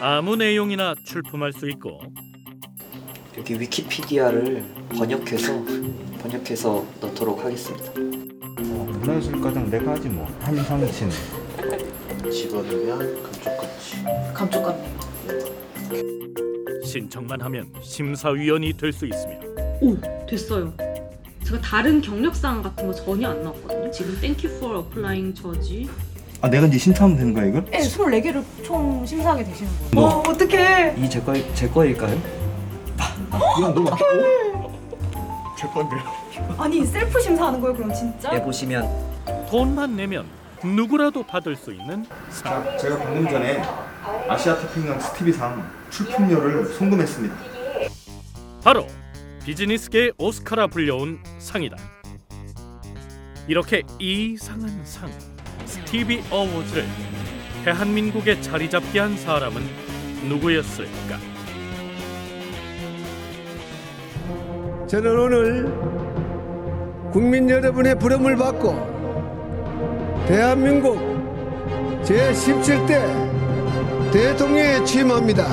아무 내용이나 출품할 수 있고 여기 위키피디아를 번역해서 번역해서 넣도록 하겠습니다. 어, 문화예술 과정 내가 하지 뭐 한상친 직원이면 감쪽같이 감쪽 같네요. 신청만 하면 심사위원이 될 수 있습니다. 오 됐어요. 제가 다른 경력사항 같은 거 전혀 안 나왔거든요. 지금 Thank you for applying 저지. 아 내가 이제 신청하면 되는 거야 이걸? 네, 24개를 총 심사하게 되시는 거예요. 너. 어, 어떡해. 이 제 거, 제 거일까요? 이건 너 맡겨 제 건데요 아니, 셀프 심사하는 거예요, 그럼 진짜? 예 보시면 돈만 내면 누구라도 받을 수 있는 상. 자, 제가 방금 전에 아시아 태평양 스티비상 출품료를 송금했습니다 바로 비즈니스계의 오스카라 불려온 상이다. 이렇게 이상한 상 스티비 어워즈를 대한민국에 자리 잡게 한 사람은 누구였을까? 저는 오늘 국민 여러분의 부름을 받고 대한민국 제17대 대통령에 취임합니다.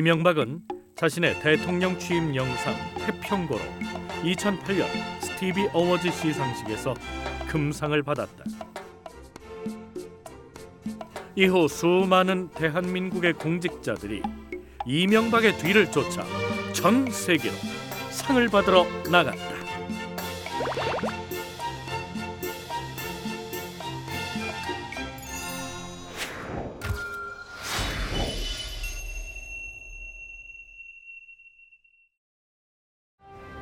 이명박은 자신의 대통령 취임 영상 태평고로 2008년 스티비 어워즈 시상식에서 금상을 받았다. 이후 수많은 대한민국의 공직자들이 이명박의 뒤를 쫓아 전 세계로 상을 받으러 나갔다.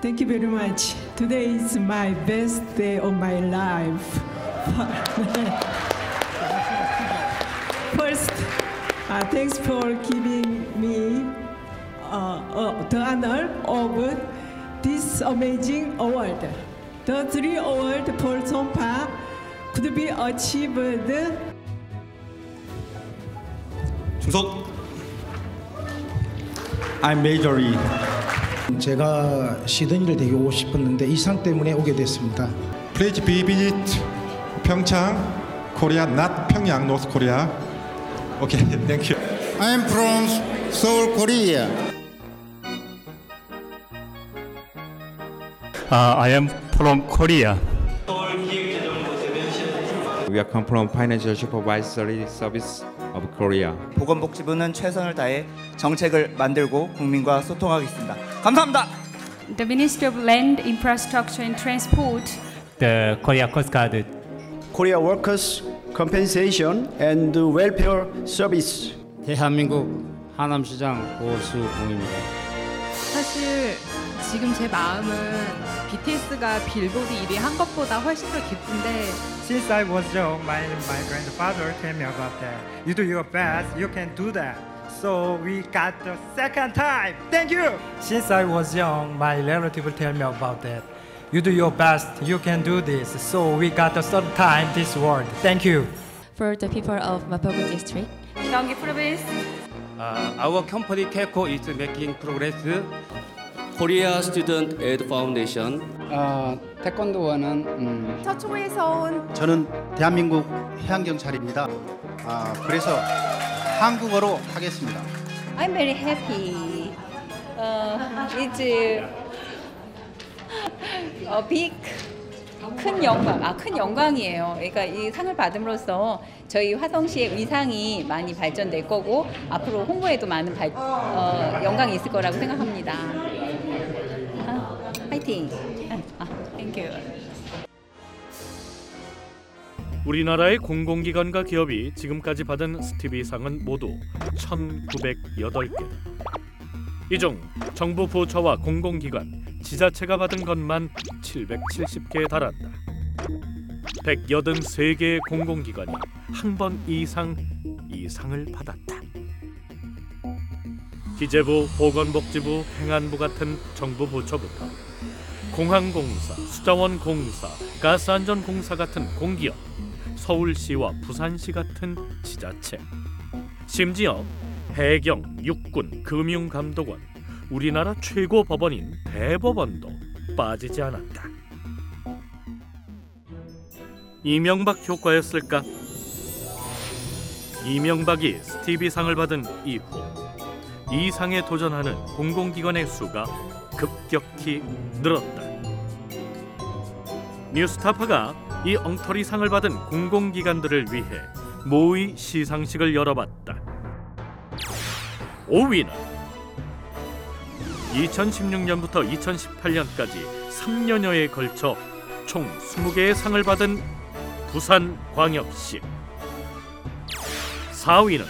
Thank you very much. Today is my best day of my life. First, uh, thanks for giving me uh, uh, the honor of this amazing award. The three awards for Sompa could be achieved 중석 I'm Majorly 제가 시드니를 되게 오고 싶었는데 이상 때문에 오게 됐습니다. Please be visit 평창 Korea not 평양 North Korea Okay thank you I'm from Seoul, Korea. Uh, I am from Korea. We are come from Financial Supervisory Service of Korea. 보건복지부는 최선을 다해 정책을 만들고 국민과 소통하겠습니다. 감사합니다. The Ministry of Land, Infrastructure and Transport. The Korea Coast Guard. Korea Workers Compensation and Welfare Service. 대한민국 하남시장 오수봉입니다. 사실 지금 제 마음은 BTS가 빌보드 1위 한 것보다 훨씬 더 기쁜데 Since I was young, my, my grandfather told me about that. You do your best, you can do that. So we got the second time. Thank you. Since I was young, my relative tell me about that. You do your best, you can do this. So we got the third time this word. Thank you. For the people of Mapogu district, 경기 프로빈스. Uh, our company Keiko is making progress. Korea Student Aid Foundation. 어, 태권도와는 음, 서초에서 온 저는 대한민국 해양경찰입니다. 아, 그래서 한국어로 하겠습니다. I'm very happy. Uh, it's a big 큰 영광, 아 큰 영광이에요. 그러니까 이 상을 받음으로써 저희 화성시의 의상이 많이 발전될 거고 앞으로 홍보에도 많은 발, 어, 영광이 있을 거라고 생각합니다. 아, 파이팅. 아, thank you. 우리나라의 공공기관과 기업이 지금까지 받은 스티비 상은 모두 1,908개. 이 중 정부 부처와 공공기관, 지자체가 받은 것만 770개에 달한다. 183개의 공공기관이 한 번 이상 이 상을 받았다. 기재부, 보건복지부, 행안부 같은 정부 부처부터 공항공사, 수자원공사, 가스안전공사 같은 공기업, 서울시와 부산시 같은 지자체, 심지어 해경, 육군, 금융감독원, 우리나라 최고 법원인 대법원도 빠지지 않았다. 이명박 효과였을까? 이명박이 스티비 상을 받은 이후 이 상에 도전하는 공공기관의 수가 급격히 늘었다. 뉴스타파가 이 엉터리 상을 받은 공공기관들을 위해 모의 시상식을 열어봤다. 5위는 2016년부터 2018년까지 3년여에 걸쳐 총 20개의 상을 받은 부산광역시 4위는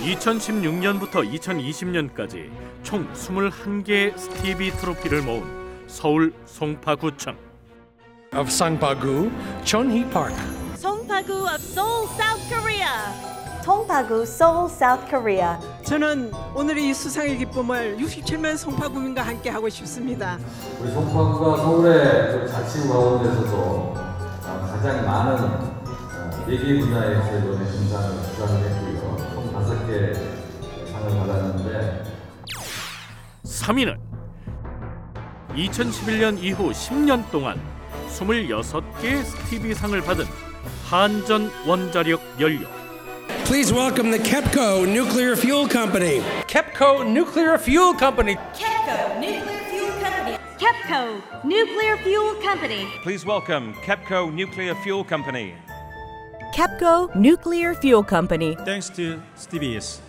2016년부터 2020년까지 총 21개의 스티비 트로피를 모은 서울 송파구청 of Sangpagu, Chonhee Park. Songpagu of Seoul, South Korea. Songpagu, Seoul, South Korea. 저는 오늘 이 수상의 기쁨을 67만 송파구민과 함께 하고 싶습니다. 우리 송파구가 서울의 그 자치구 가운데서도 어, 가장 많은 어, 예기 분야에서 이번에 금상을 수상을 했고요. 총 다섯 개 상을 받았는데 3위는 2011년 이후 10년 동안 26개의 스티비 상을 받은 한전 원자력 연료 Please welcome the KEPCO Nuclear Fuel Company. KEPCO Nuclear Fuel Company. KEPCO Nuclear Fuel Company. KEPCO Nuclear Fuel Company. Please welcome KEPCO Nuclear Fuel Company. KEPCO Nuclear Fuel Company. Thanks to Stevie's.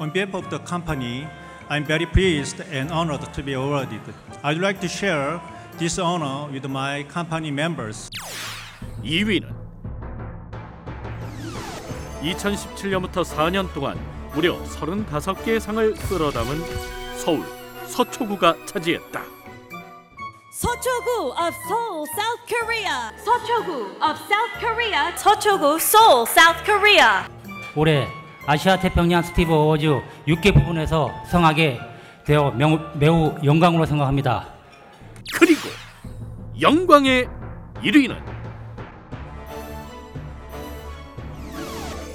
On behalf of the company, I'm very pleased and honored to be awarded. I'd like to share this honor with my company members. 2위는 2017년부터 4년 동안 무려 35개의 상을 쓸어담은 서울 서초구가 차지했다. 서초구 of Seoul, South Korea. 서초구 of South Korea. 서초구, Seoul, South Korea. 올해 아시아 태평양 스티브 어워즈 6개 부분에서 성하게 되어 매우, 매우 영광으로 생각합니다. 그리고 영광의 1위는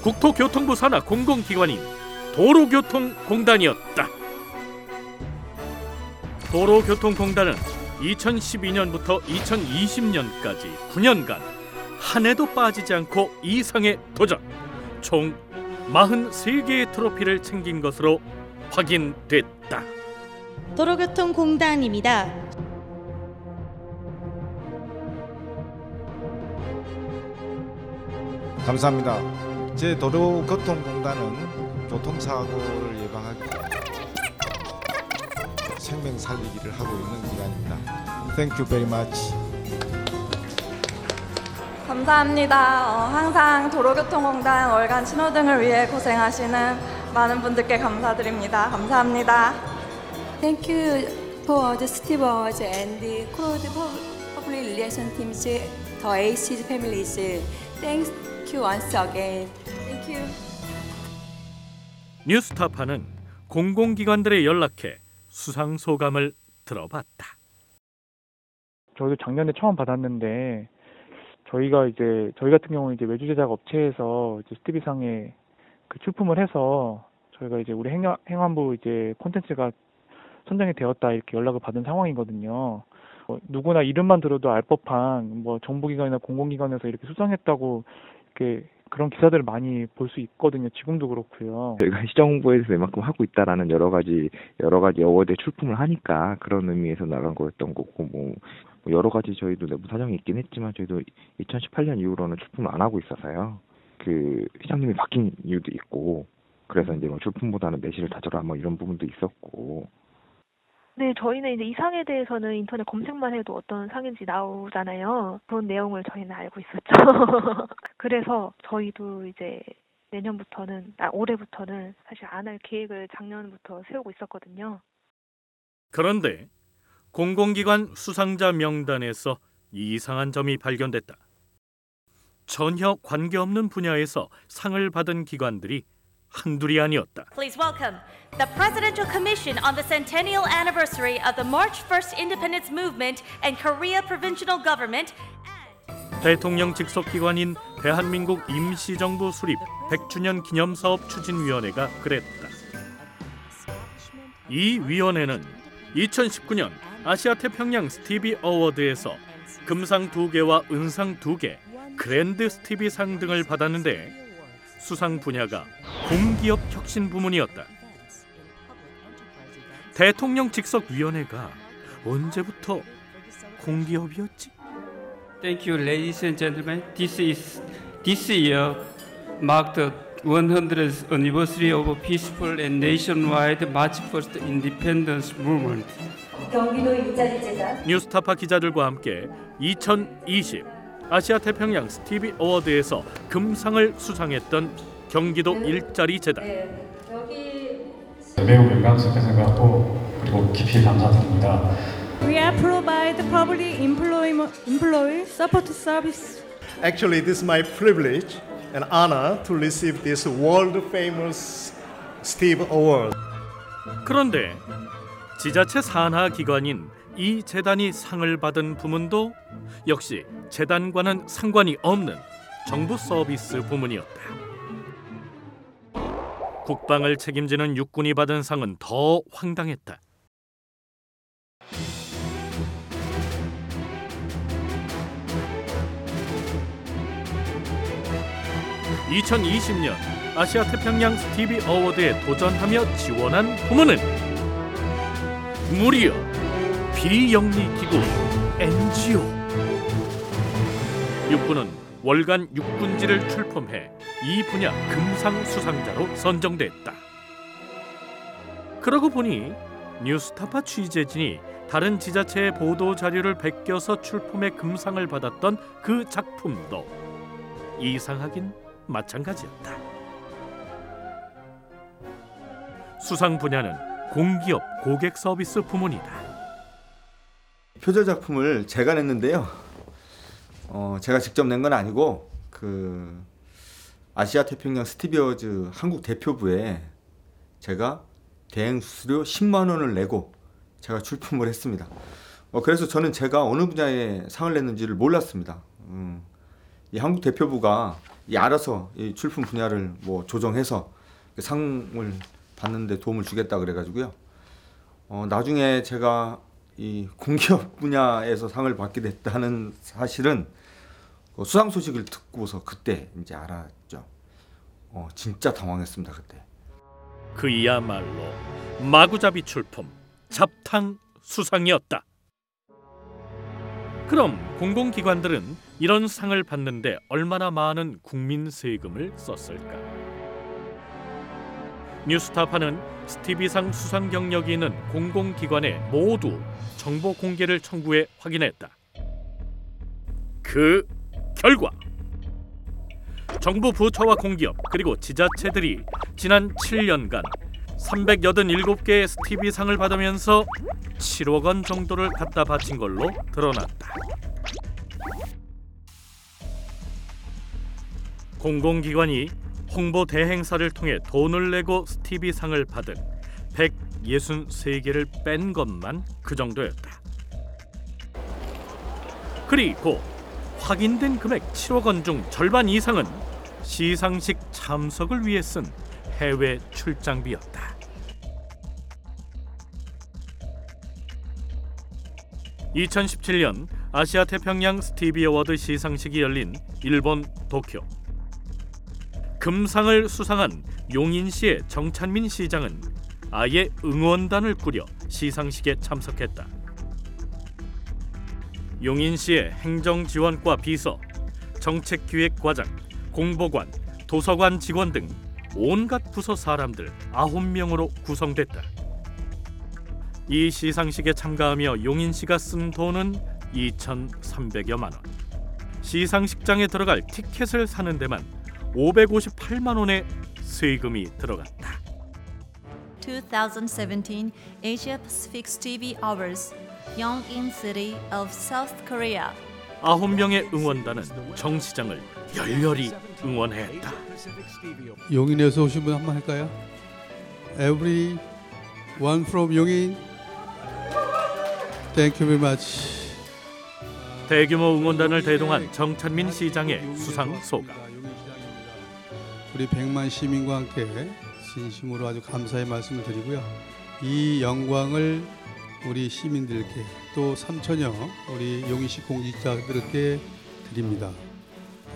국토교통부 산하 공공기관인 도로교통공단이었다. 도로교통공단은 2012년부터 2020년까지 9년간 한 해도 빠지지 않고 이 상에 도전. 총 43개의 트로피를 챙긴 것으로 확인됐다. 도로교통공단입니다. 감사합니다. 제 도로교통공단은 교통사고를 예방하기 생명 살리기를 하고 있는 기관입니다. Thank you very much. 감사합니다. 어, 항상 도로교통공단 월간 신호등을 위해 고생하시는 많은 분들께 감사드립니다. 감사합니다. Thank you for the Steve Awards and the Code Public Relation Teams, the ACs families. Thank you once again. Thank you. 뉴스타파는 공공기관들에 연락해 수상 소감을 들어봤다. 저희도 작년에 처음 받았는데 저희가 이제 저희 같은 경우는 이제 외주 제작 업체에서 이제 스티비상에 그 출품을 해서 저희가 이제 우리 행안, 행안부 이제 콘텐츠가 선정이 되었다 이렇게 연락을 받은 상황이거든요. 뭐 누구나 이름만 들어도 알 법한 뭐 정부기관이나 공공기관에서 이렇게 수상했다고 이렇게 그런 기사들을 많이 볼 수 있거든요. 지금도 그렇고요. 저희가 시정 홍보에서 이만큼 하고 있다라는 여러 가지 여러 가지 어워드에 출품을 하니까 그런 의미에서 나간 거였던 거고 뭐 여러 가지 저희도 내부 사정이 있긴 했지만 저희도 2018년 이후로는 출품을 안 하고 있어서요. 그 시장님이 바뀐 이유도 있고 그래서 이제 뭐 출품보다는 내실을 다져라 뭐 이런 부분도 있었고 네, 저희는 이제 이 상에 대해서는 인터넷 검색만 해도 어떤 상인지 나오잖아요. 그런 내용을 저희는 알고 있었죠. 그래서 저희도 이제 내년부터는, 아, 올해부터는 사실 안 할 계획을 작년부터 세우고 있었거든요. 그런데 공공기관 수상자 명단에서 이상한 점이 발견됐다. 전혀 관계없는 분야에서 상을 받은 기관들이 한둘이 아니었다. Please welcome the Presidential Commission on the Centennial Anniversary of the March 1st Independence Movement and Korea Provincial Government. 대통령 직속 기관인 대한민국 임시정부 수립 100주년 기념 사업 추진위원회가 그랬다. 이 위원회는 2019년 아시아 태평양 스티비 어워드에서 금상 2개와 은상 2개, 그랜드 스티비 상 등을 받았는데 수상 분야가 공기업 혁신 부문이었다. 대통령 직속 위원회가 언제부터 공기업이었지? Thank you, ladies and gentlemen. This is this year marked the 100th anniversary of peaceful and nationwide March 1st Independence Movement. 경기도 일자리 재단 뉴스타파 기자들과 함께 2020 아시아 태평양 스티비 어워드에서 금상을 수상했던 경기도 일자리 재단. 매우 영광스럽게 생각하고 그리고 깊이 감사드립니다. We are provide public employment employee support service. Actually, this is my privilege and honor to receive this world famous Steve Award. 그런데 지자체 산하 기관인 이 재단이 상을 받은 부문도 역시 재단과는 상관이 없는 정부 서비스 부문이었다. 국방을 책임지는 육군이 받은 상은 더 황당했다. (2020년) 아시아 태평양 스티비 어워드에 도전하며 지원한 부문은 무려 비영리 기구 NGO. 육군은 월간 육군지를 출품해 이 분야 금상 수상자로 선정됐다. 그러고 보니 뉴스타파 취재진이 다른 지자체의 보도 자료를 베껴서 출품해 금상을 받았던 그 작품도 이상하긴 마찬가지였다. 수상 분야는 공기업 고객 서비스 부문이다. 표절 작품을 제가 냈는데요. 어, 제가 직접 낸 건 아니고 그 아시아 태평양 스티비어즈 한국 대표부에 제가 대행 수수료 10만 원을 내고 제가 출품을 했습니다. 어, 그래서 저는 제가 어느 분야에 상을 냈는지를 몰랐습니다. 음, 이 한국 대표부가 이 알아서 이 출품 분야를 뭐 조정해서 그 상을 받는데 도움을 주겠다 그래가지고요. 어, 나중에 제가 이 공기업 분야에서 상을 받게 됐다는 사실은 그 수상 소식을 듣고서 그때 이제 알았죠. 어, 진짜 당황했습니다 그때. 그야말로 마구잡이 출품 잡탕 수상이었다. 그럼 공공기관들은 이런 상을 받는데 얼마나 많은 국민 세금을 썼을까? 뉴스타파는 스티비상 수상 경력이 있는 공공기관에 모두 정보 공개를 청구해 확인했다. 그 결과 정부 부처와 공기업 그리고 지자체들이 지난 7년간 387개의 스티비상을 받으면서 7억 원 정도를 갖다 바친 걸로 드러났다. 공공기관이 홍보 대행사를 통해 돈을 내고 스티비 상을 받은 163개를 뺀 것만 그 정도였다. 그리고 확인된 금액 7억 원 중 절반 이상은 시상식 참석을 위해 쓴 해외 출장비였다. 2017년 아시아 태평양 스티비 어워드 시상식이 열린 일본 도쿄. 금상을 수상한 용인시의 정찬민 시장은 아예 응원단을 꾸려 시상식에 참석했다. 용인시의 행정지원과 비서, 정책기획과장, 공보관, 도서관 직원 등 온갖 부서 사람들 9명으로 구성됐다. 이 시상식에 참가하며 용인시가 쓴 돈은 2,300여만 원. 시상식장에 들어갈 티켓을 사는 데만 558만 원의 세금이 들어갔다. 2017 Asia Pacific TV Awards Yongin City of South Korea. 아홉 명의 응원단은 정 시장을 열렬히 응원했다. 용인에서 오신 분 한 번 할까요? Every one from 용인. Thank you very much. 대규모 응원단을 대동한 정찬민 시장의 수상 소감. 우리 백만 시민과 함께 진심으로 아주 감사의 말씀을 드리고요. 이 영광을 우리 시민들께 또 3천여 우리 용인시 공직자들께 드립니다.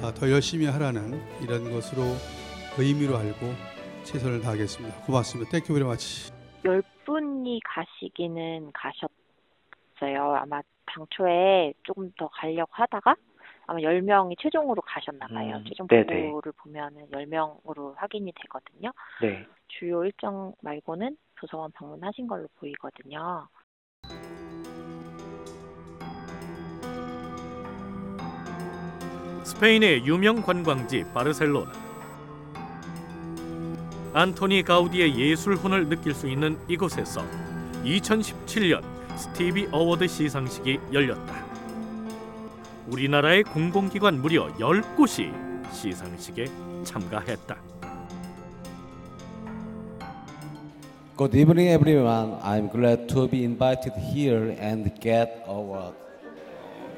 아, 더 열심히 하라는 이런 것으로 의미로 알고 최선을 다하겠습니다. 고맙습니다. Thank you very much. 열 분이 가시기는 가셨어요. 아마 당초에 조금 더 가려고 하다가 아마 10명이 최종으로 가셨나 봐요. 음, 최종. 보고를 보면은 10명으로 확인이 되거든요. 네. 주요 일정 말고는 도서관 방문하신 걸로 보이거든요. 스페인의 유명 관광지 바르셀로나. 안토니 가우디의 예술혼을 느낄 수 있는 이곳에서 2017년 Stevie Award 시상식이 열렸다. 우리나라의 공공기관 무려 10곳이 시상식에 참가했다. Good evening, everyone. I'm glad to be invited here and get award.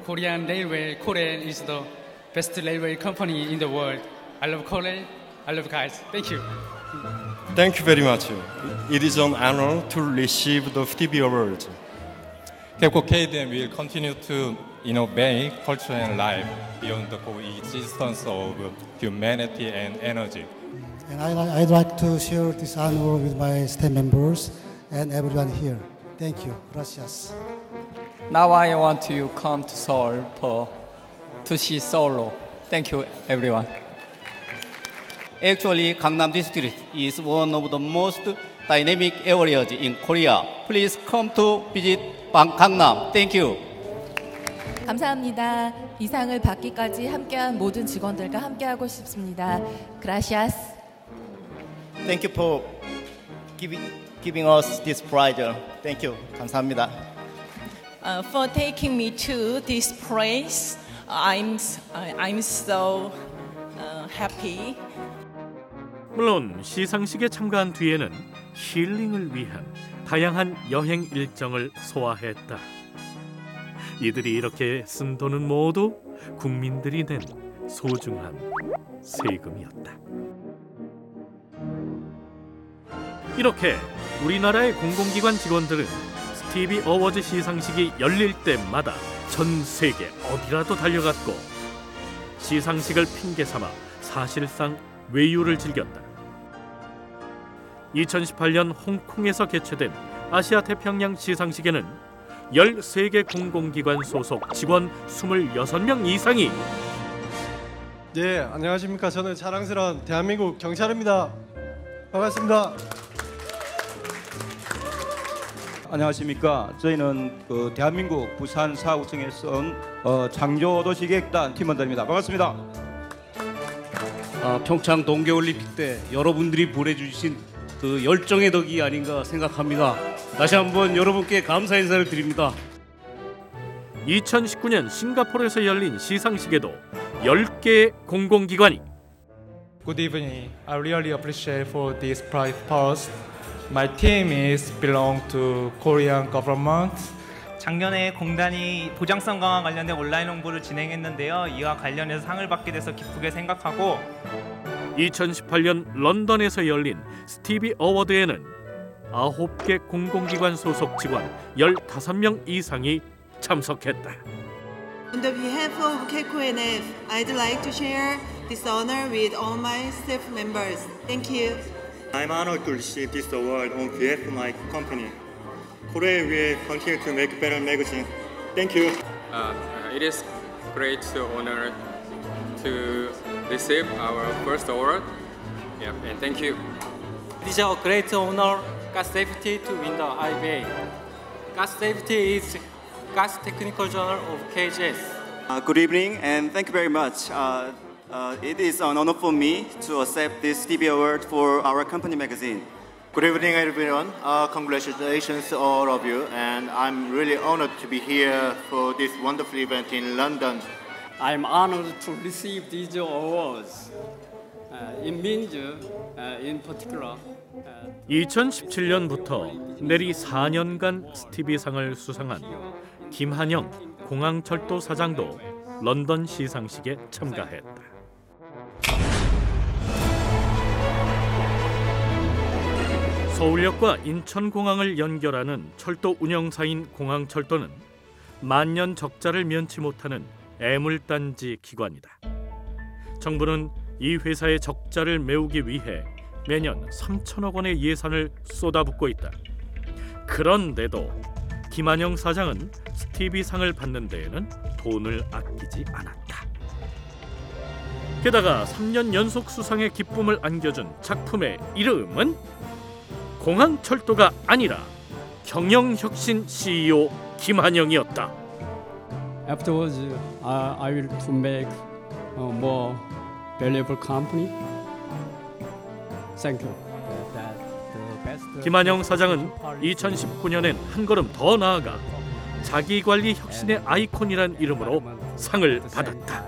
Korean Railway Korean is the best railway company in the world. I love Korean. I love guys. Thank you. Thank you very much. It is an honor to receive the Stevie Award. Kepco KDM will continue to innovate culture and life beyond the coexistence of humanity and energy. And I, I'd like to share this honor with my staff members and everyone here. Thank you. Gracias. Now I want to come to Seoul for to see Solo. Thank you, everyone. Actually, Gangnam District is one of the most dynamic areas in Korea. Please come to visit Gangnam. Thank you. 감사합니다. 이 상을 받기까지 함께한 모든 직원들과 함께하고 싶습니다. Gracias. Thank you for giving, giving us this prize. Thank you. 감사합니다. uh, for taking me to this place. I'm I'm so uh, happy. 물론 시상식에 참가한 뒤에는 힐링을 위한 다양한 여행 일정을 소화했다. 이들이 이렇게 쓴 돈은 모두 국민들이 낸 소중한 세금이었다. 이렇게 우리나라의 공공기관 직원들은 스티비 어워즈 시상식이 열릴 때마다 전 세계 어디라도 달려갔고 시상식을 핑계 삼아 사실상 외유를 즐겼다. 2018년 홍콩에서 개최된 아시아 태평양 시상식에는 13개 공공기관 소속 직원 26명 이상이 네, 안녕하십니까. 저는 자랑스러운 대한민국 경찰입니다. 반갑습니다. 안녕하십니까. 저희는 그 대한민국 부산 사구청에서 온 어, 창조도시계획단 팀원들입니다. 반갑습니다. 아, 평창 동계올림픽 때 여러분들이 보내주신 그 열정의 덕이 아닌가 생각합니다. 다시 한번 여러분께 감사 인사를 드립니다. 2019년 싱가포르에서 열린 시상식에도 10개의 공공기관이 Good evening. I really appreciate for this prize post. My team is belong to Korean government. 작년에 공단이 보장성 강화 관련된 온라인 홍보를 진행했는데요. 이와 관련해서 상을 받게 돼서 기쁘게 생각하고 2018년 런던에서 열린 스티비 어워드에는 9개 공공기관 소속 직원 15명 이상이 참석했다. On the behalf of KQNF, I'd like to share this honor with all my staff members. Thank you. I'm honored to receive this award on behalf of my company. Korea will continue to make better magazine. Thank you. Uh, it is great honor to receive our first award. Yeah, and thank you. It is a great honor, gas safety, to win the IBA. Gas safety is gas technical journal of KGS. Uh, good evening and thank you very much. Uh, uh, it is an honor for me to accept this TV award for our company magazine. Good evening, everyone. Uh, congratulations to all of you, and I'm really honored to be here for this wonderful event in London. I'm honored to receive these awards. Uh, it means, uh, in particular, uh, 2017년부터 내리 4년간 스티비 상을 수상한 김한영 공항철도 사장도 런던 시상식에 참가했다. 서울역과 인천공항을 연결하는 철도 운영사인 공항철도는 만년 적자를 면치 못하는 애물단지 기관이다. 정부는 이 회사의 적자를 메우기 위해 매년 3천억 원의 예산을 쏟아붓고 있다. 그런데도 김한영 사장은 스티비 상을 받는 데에는 돈을 아끼지 않았다. 게다가 3년 연속 수상의 기쁨을 안겨준 작품의 이름은 공항철도가 아니라 경영혁신 CEO 김한영이었다. Afterwards, uh, I will to make a more valuable company. Thank you. That the best 김한영 사장은 2019년엔 한 걸음 더 나아가 자기관리 혁신의 아이콘이란 이름으로 상을 받았다.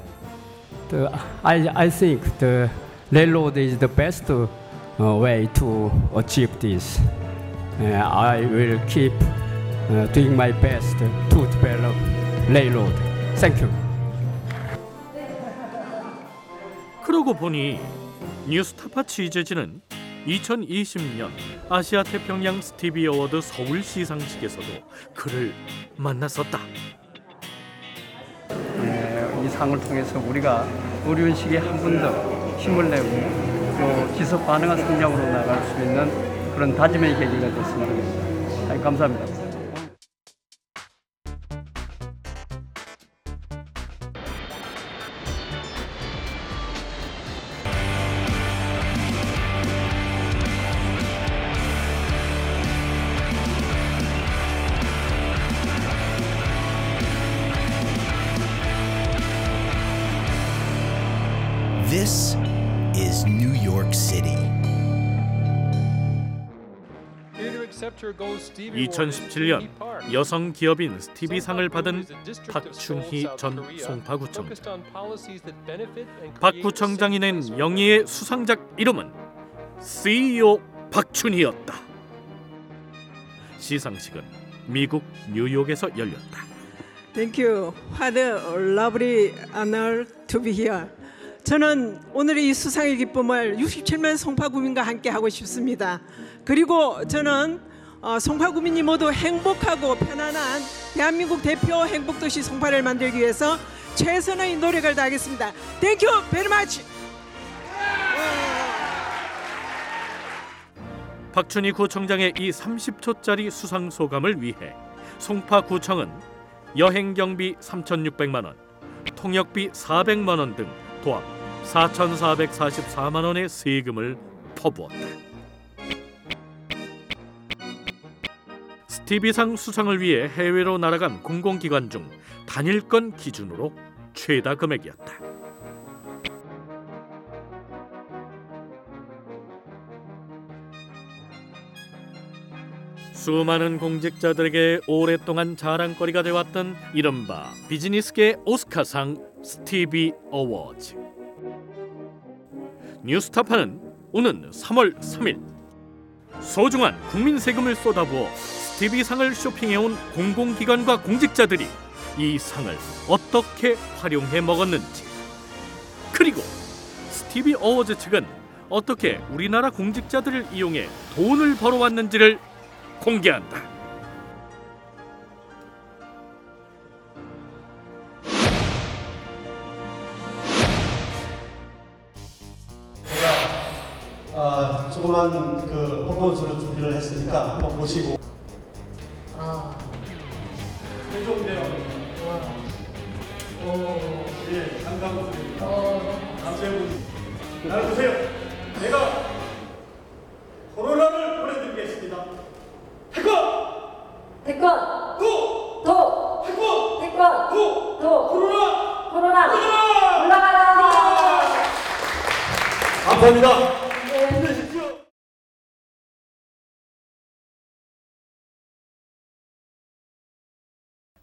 The, I, I think the railroad is the best uh, way to achieve this. Uh, I will keep uh, doing my best to develop Thank you. 그러고 보니 뉴스타파 취재진은 2020년 아시아 태평양 스티비 어워드 서울 시상식에서도 그를 만났었다. 네, 이 상을 통해서 우리가 의료인식에 한번더 힘을 내고 또 지속 가능한 성장으로 나갈 수 있는 그런 다짐의 계기가 됐습니다. 감사합니다. 2017년 여성 기업인 스티비 상을 받은 박춘희 전 송파구청장. 박 구청장이 낸 영예의 수상작 이름은 CEO 박춘희였다. 시상식은 미국 뉴욕에서 열렸다. Thank you. What a lovely honor to be here. 저는 오늘의 이 수상의 기쁨을 67만 송파구민과 함께 하고 싶습니다. 그리고 저는 어, 송파 구민이 모두 행복하고 편안한 대한민국 대표 행복도시 송파를 만들기 위해서 최선의 노력을 다하겠습니다. Thank you very much. 박춘희 구청장의 이 30초짜리 수상 소감을 위해 송파 구청은 여행 경비 3,600만 원, 통역비 400만 원 등 도합 4,444만 원의 세금을 퍼부었다. 스티비상 수상을 위해 해외로 날아간 공공기관 중 단일건 기준으로 최다 금액이었다. 수많은 공직자들에게 오랫동안 자랑거리가 되었던 이른바 비즈니스계 오스카상 스티비 어워즈. 뉴스타파는 오는 3월 3일 소중한 국민 세금을 쏟아부어 스티비 상을 쇼핑해온 공공기관과 공직자들이 이 상을 어떻게 활용해 먹었는지 그리고 스티비 어워즈 측은 어떻게 우리나라 공직자들을 이용해 돈을 벌어왔는지를 공개한다. 아, 조그만 그 퍼포먼스를 준비를 했으니까 한번 보시고. 아. 최종대요. 오, 예, 감사합니다. 감사해분. 잘 보세요. 내가 코로나를 보내드리겠습니다. 태권! 태권 도! 도 태권! 태권 도! 도 코로나! 코로나 올라가라! 올라가라 감사합니다. 내